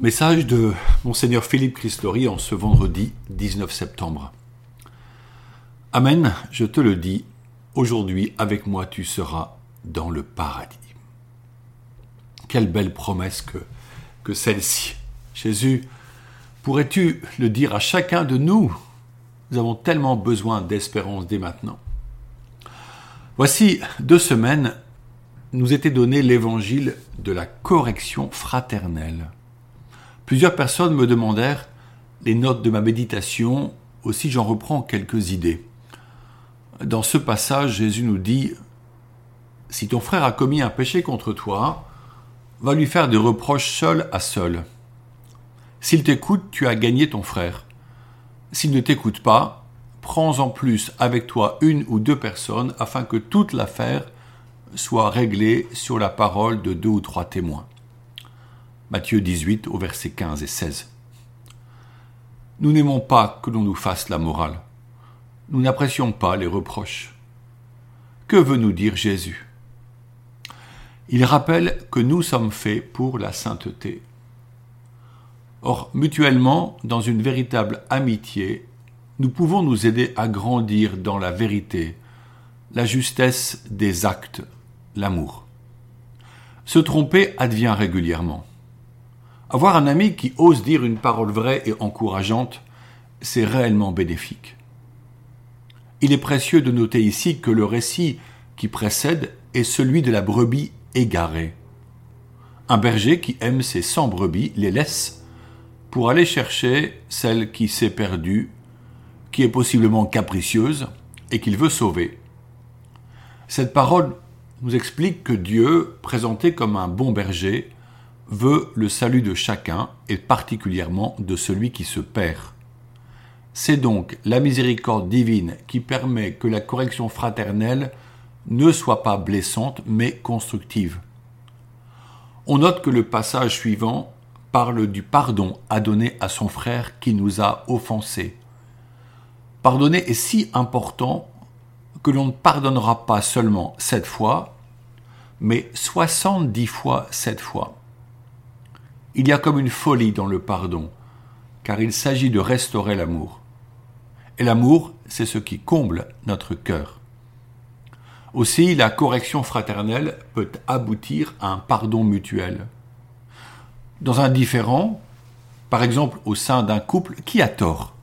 Message de Monseigneur Philippe Christori en ce vendredi 19 septembre. Amen, je te le dis, aujourd'hui avec moi tu seras dans le paradis. Quelle belle promesse que, que celle-ci. Jésus, pourrais-tu le dire à chacun de nous? Nous avons tellement besoin d'espérance dès maintenant. Voici deux semaines, nous était donné l'évangile de la correction fraternelle. Plusieurs personnes me demandèrent les notes de ma méditation, aussi j'en reprends quelques idées. Dans ce passage, Jésus nous dit, Si ton frère a commis un péché contre toi, va lui faire des reproches seul à seul. S'il t'écoute, tu as gagné ton frère. S'il ne t'écoute pas, prends en plus avec toi une ou deux personnes afin que toute l'affaire soit réglée sur la parole de deux ou trois témoins. Matthieu 18 au verset 15 et 16. Nous n'aimons pas que l'on nous fasse la morale. Nous n'apprécions pas les reproches. Que veut nous dire Jésus? Il rappelle que nous sommes faits pour la sainteté. Or, mutuellement, dans une véritable amitié, nous pouvons nous aider à grandir dans la vérité, la justesse des actes, l'amour. Se tromper advient régulièrement. Avoir un ami qui ose dire une parole vraie et encourageante, c'est réellement bénéfique. Il est précieux de noter ici que le récit qui précède est celui de la brebis égarée. Un berger qui aime ses cent brebis les laisse pour aller chercher celle qui s'est perdue, qui est possiblement capricieuse et qu'il veut sauver. Cette parole nous explique que Dieu, présenté comme un bon berger, veut le salut de chacun et particulièrement de celui qui se perd. C'est donc la miséricorde divine qui permet que la correction fraternelle ne soit pas blessante mais constructive. On note que le passage suivant parle du pardon à donner à son frère qui nous a offensés. Pardonner est si important que l'on ne pardonnera pas seulement sept fois, mais soixante-dix fois sept fois. Il y a comme une folie dans le pardon, car il s'agit de restaurer l'amour. Et l'amour, c'est ce qui comble notre cœur. Aussi, la correction fraternelle peut aboutir à un pardon mutuel. Dans un différent, par exemple au sein d'un couple, qui a tort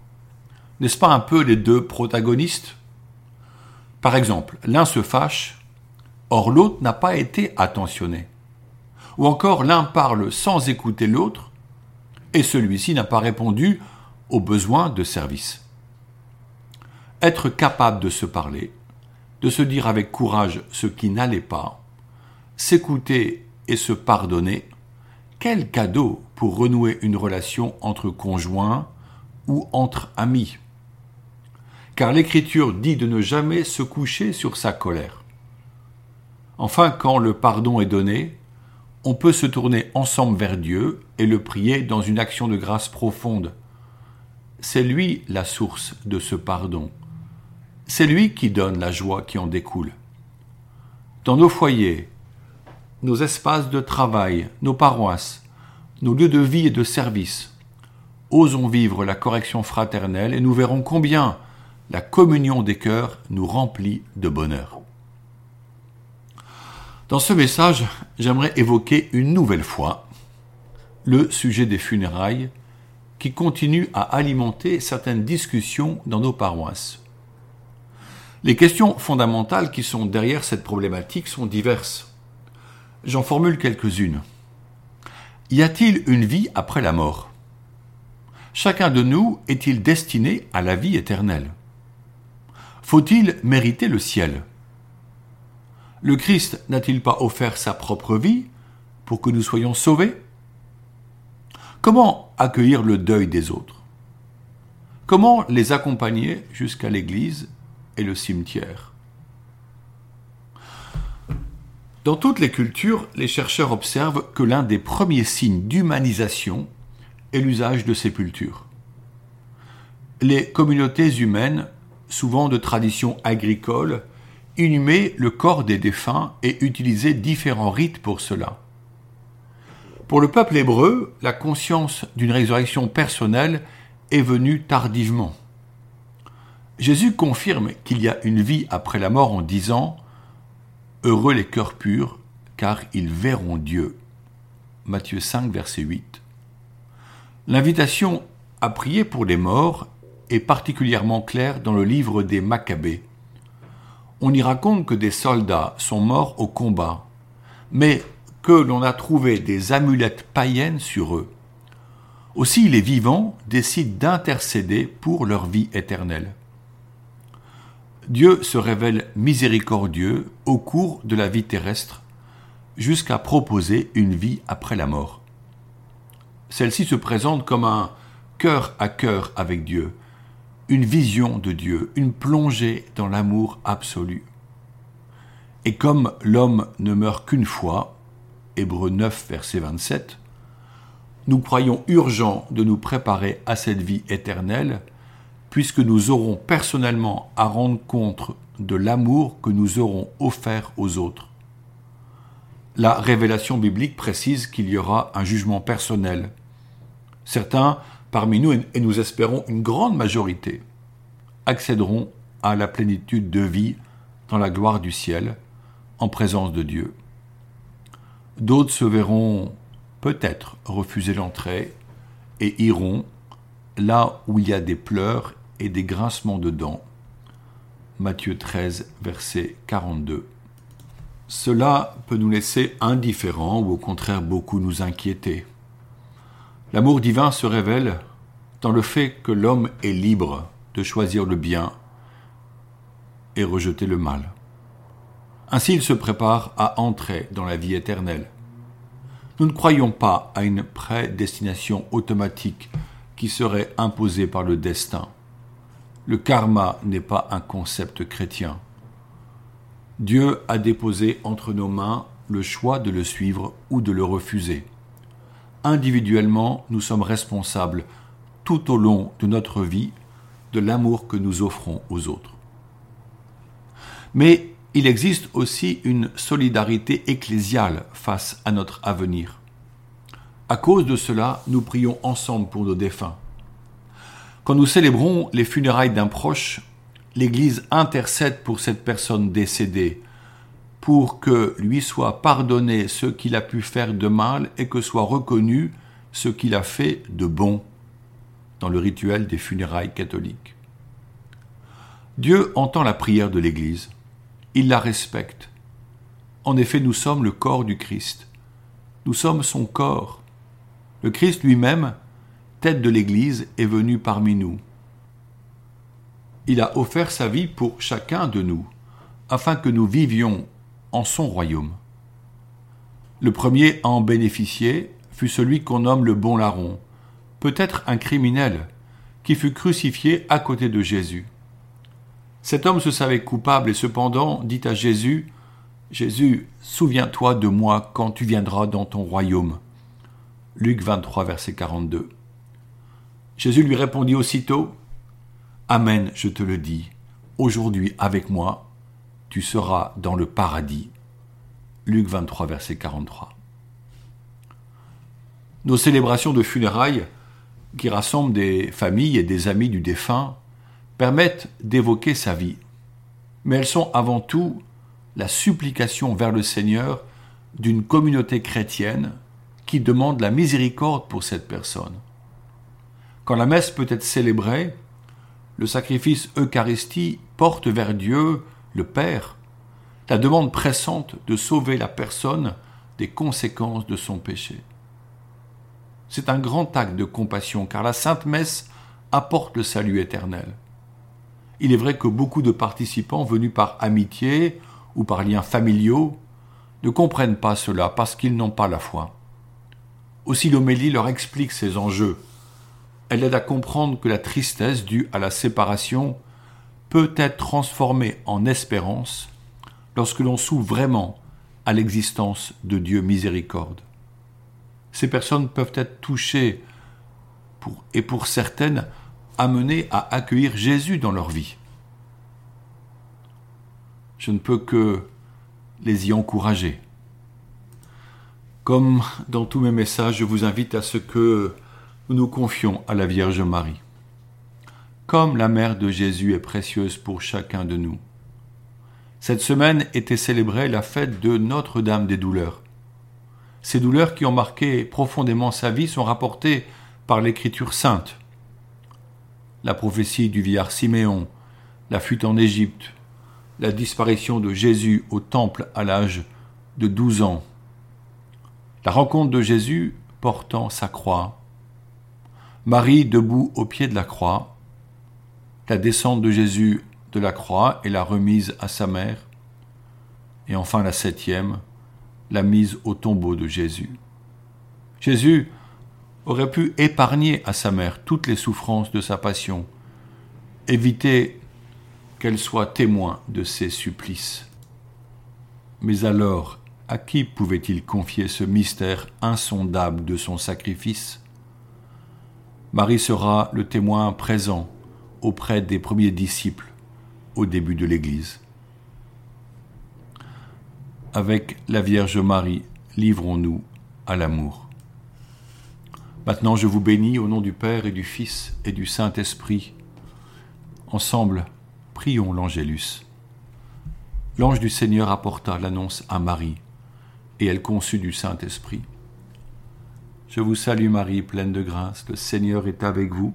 N'est-ce pas un peu les deux protagonistes? Par exemple, l'un se fâche, or l'autre n'a pas été attentionné ou encore l'un parle sans écouter l'autre, et celui-ci n'a pas répondu aux besoins de service. Être capable de se parler, de se dire avec courage ce qui n'allait pas, s'écouter et se pardonner, quel cadeau pour renouer une relation entre conjoints ou entre amis. Car l'Écriture dit de ne jamais se coucher sur sa colère. Enfin, quand le pardon est donné, on peut se tourner ensemble vers Dieu et le prier dans une action de grâce profonde. C'est lui la source de ce pardon. C'est lui qui donne la joie qui en découle. Dans nos foyers, nos espaces de travail, nos paroisses, nos lieux de vie et de service, osons vivre la correction fraternelle et nous verrons combien la communion des cœurs nous remplit de bonheur. Dans ce message, j'aimerais évoquer une nouvelle fois le sujet des funérailles qui continue à alimenter certaines discussions dans nos paroisses. Les questions fondamentales qui sont derrière cette problématique sont diverses. J'en formule quelques-unes. Y a-t-il une vie après la mort? Chacun de nous est-il destiné à la vie éternelle? Faut-il mériter le ciel? Le Christ n'a-t-il pas offert sa propre vie pour que nous soyons sauvés? Comment accueillir le deuil des autres? Comment les accompagner jusqu'à l'église et le cimetière? Dans toutes les cultures, les chercheurs observent que l'un des premiers signes d'humanisation est l'usage de sépultures. Les communautés humaines, souvent de tradition agricole, inhumer le corps des défunts et utiliser différents rites pour cela. Pour le peuple hébreu, la conscience d'une résurrection personnelle est venue tardivement. Jésus confirme qu'il y a une vie après la mort en disant Heureux les cœurs purs, car ils verront Dieu. Matthieu 5, verset 8. L'invitation à prier pour les morts est particulièrement claire dans le livre des Maccabées. On y raconte que des soldats sont morts au combat, mais que l'on a trouvé des amulettes païennes sur eux. Aussi les vivants décident d'intercéder pour leur vie éternelle. Dieu se révèle miséricordieux au cours de la vie terrestre jusqu'à proposer une vie après la mort. Celle-ci se présente comme un cœur à cœur avec Dieu, une vision de Dieu, une plongée dans l'amour absolu. Et comme l'homme ne meurt qu'une fois, Hébreu 9, verset 27, nous croyons urgent de nous préparer à cette vie éternelle, puisque nous aurons personnellement à rendre compte de l'amour que nous aurons offert aux autres. La révélation biblique précise qu'il y aura un jugement personnel. Certains parmi nous, et nous espérons une grande majorité, accéderont à la plénitude de vie dans la gloire du ciel, en présence de Dieu. D'autres se verront peut-être refuser l'entrée et iront là où il y a des pleurs et des grincements de dents. Matthieu 13, verset 42. Cela peut nous laisser indifférents ou au contraire beaucoup nous inquiéter. L'amour divin se révèle dans le fait que l'homme est libre de choisir le bien et rejeter le mal. Ainsi il se prépare à entrer dans la vie éternelle. Nous ne croyons pas à une prédestination automatique qui serait imposée par le destin. Le karma n'est pas un concept chrétien. Dieu a déposé entre nos mains le choix de le suivre ou de le refuser. Individuellement, nous sommes responsables tout au long de notre vie de l'amour que nous offrons aux autres. Mais il existe aussi une solidarité ecclésiale face à notre avenir. À cause de cela, nous prions ensemble pour nos défunts. Quand nous célébrons les funérailles d'un proche, l'Église intercède pour cette personne décédée, pour que lui soit pardonné ce qu'il a pu faire de mal et que soit reconnu ce qu'il a fait de bon dans le rituel des funérailles catholiques. Dieu entend la prière de l'Église, il la respecte. En effet, nous sommes le corps du Christ, nous sommes son corps. Le Christ lui-même, tête de l'Église, est venu parmi nous il a offert sa vie pour chacun de nous, afin que nous vivions son royaume. Le premier à en bénéficier fut celui qu'on nomme le bon larron, peut-être un criminel, qui fut crucifié à côté de Jésus. Cet homme se savait coupable et cependant dit à Jésus, Jésus, souviens-toi de moi quand tu viendras dans ton royaume. Luc 23, verset 42. Jésus lui répondit aussitôt, Amen, je te le dis, aujourd'hui avec moi, tu seras dans le paradis. Luc 23, verset 43. Nos célébrations de funérailles, qui rassemblent des familles et des amis du défunt, permettent d'évoquer sa vie. Mais elles sont avant tout la supplication vers le Seigneur d'une communauté chrétienne qui demande la miséricorde pour cette personne. Quand la messe peut être célébrée, le sacrifice Eucharistie porte vers Dieu, le Père, la demande pressante de sauver la personne des conséquences de son péché. C'est un grand acte de compassion car la Sainte Messe apporte le salut éternel. Il est vrai que beaucoup de participants venus par amitié ou par liens familiaux ne comprennent pas cela parce qu'ils n'ont pas la foi. Aussi l'homélie leur explique ces enjeux elle aide à comprendre que la tristesse due à la séparation peut être transformée en espérance lorsque l'on s'ouvre vraiment à l'existence de Dieu miséricorde. Ces personnes peuvent être touchées et pour certaines amenées à accueillir Jésus dans leur vie. Je ne peux que les y encourager. Comme dans tous mes messages, je vous invite à ce que nous nous confions à la Vierge Marie. Comme la mère de Jésus est précieuse pour chacun de nous. Cette semaine était célébrée la fête de Notre-Dame des douleurs. Ces douleurs qui ont marqué profondément sa vie sont rapportées par l'Écriture sainte. La prophétie du vieillard Siméon, la fuite en Égypte, la disparition de Jésus au temple à l'âge de douze ans, la rencontre de Jésus portant sa croix, Marie debout au pied de la croix, la descente de Jésus de la croix et la remise à sa mère, et enfin la septième, la mise au tombeau de Jésus. Jésus aurait pu épargner à sa mère toutes les souffrances de sa passion, éviter qu'elle soit témoin de ses supplices. Mais alors, à qui pouvait-il confier ce mystère insondable de son sacrifice? Marie sera le témoin présent auprès des premiers disciples au début de l'Église. Avec la Vierge Marie, livrons-nous à l'amour. Maintenant je vous bénis au nom du Père et du Fils et du Saint-Esprit. Ensemble, prions l'Angélus. L'ange du Seigneur apporta l'annonce à Marie et elle conçut du Saint-Esprit. Je vous salue Marie, pleine de grâce, le Seigneur est avec vous.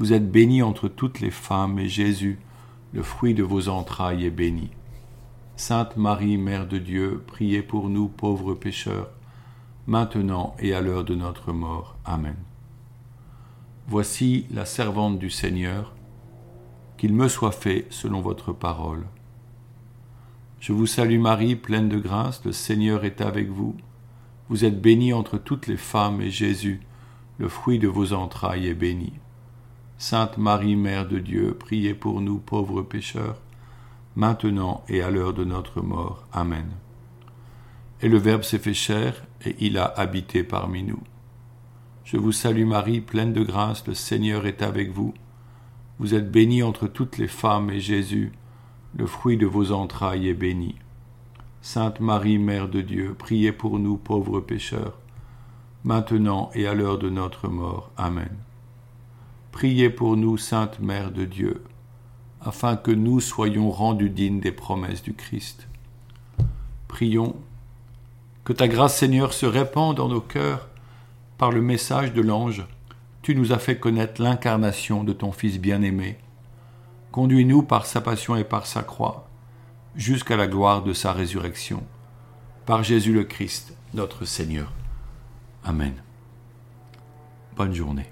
Vous êtes bénie entre toutes les femmes, et Jésus, le fruit de vos entrailles, est béni. Sainte Marie, Mère de Dieu, priez pour nous pauvres pécheurs, maintenant et à l'heure de notre mort. Amen. Voici la servante du Seigneur, qu'il me soit fait selon votre parole. Je vous salue Marie, pleine de grâce, le Seigneur est avec vous. Vous êtes bénie entre toutes les femmes, et Jésus, le fruit de vos entrailles, est béni. Sainte Marie, Mère de Dieu, priez pour nous pauvres pécheurs, maintenant et à l'heure de notre mort. Amen. Et le Verbe s'est fait chair, et il a habité parmi nous. Je vous salue Marie, pleine de grâce, le Seigneur est avec vous. Vous êtes bénie entre toutes les femmes, et Jésus, le fruit de vos entrailles est béni. Sainte Marie, Mère de Dieu, priez pour nous pauvres pécheurs, maintenant et à l'heure de notre mort. Amen. Priez pour nous, Sainte Mère de Dieu, afin que nous soyons rendus dignes des promesses du Christ. Prions que ta grâce, Seigneur, se répande dans nos cœurs par le message de l'ange. Tu nous as fait connaître l'incarnation de ton Fils bien-aimé Conduis-nous par sa passion et par sa croix, jusqu'à la gloire de sa résurrection. Par Jésus le Christ, notre Seigneur. Amen. Bonne journée.